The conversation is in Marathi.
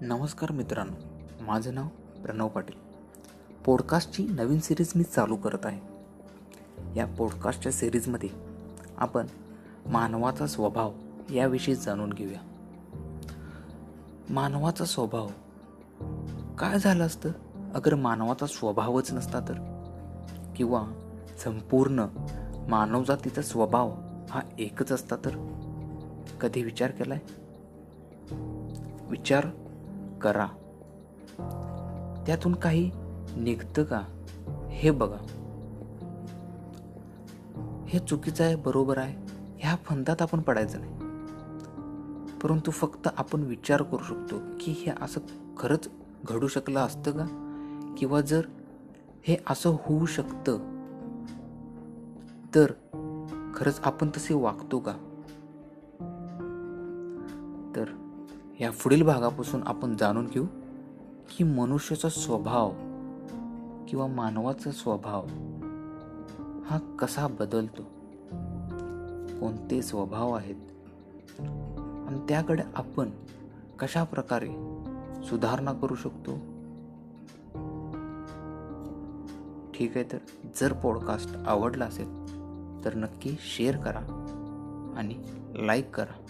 नमस्कार मित्रांनो माझं नाव प्रणव पाटील. पॉडकास्टची नवीन सिरीज मी चालू करत आहे. या पॉडकास्टच्या सिरीजमध्ये आपण मानवाचा स्वभाव याविषयी जाणून घेऊया. मानवाचा स्वभाव काय झालं असतं? अगर मानवाचा स्वभावच नसता तर? किंवा संपूर्ण मानवजातीचा स्वभाव हा एकच असता तर? कधी विचार केलाय? विचार करा. त्यातून काही निघतं का? हे बघा. हे चुकीचं आहे बरोबर आहे. ह्या फंदात आपण पडायचं नाही. परंतु फक्त आपण विचार करू शकतो की हे असं खरंच घडू शकलं असतं का? किंवा जर हे असं होऊ शकतं तर खरंच आपण तसे वागतो का? तर या पुढील भागापासून आपण जाणून घेऊ की मनुष्याचा स्वभाव किंवा मानवाचा स्वभाव हा कसा बदलतो. कोणते स्वभाव आहेत? आणि त्याकडे आपण कशा प्रकारे सुधारणा करू शकतो? ठीक आहे तर जर पॉडकास्ट आवडला असेल तर नक्की शेअर करा आणि लाईक करा.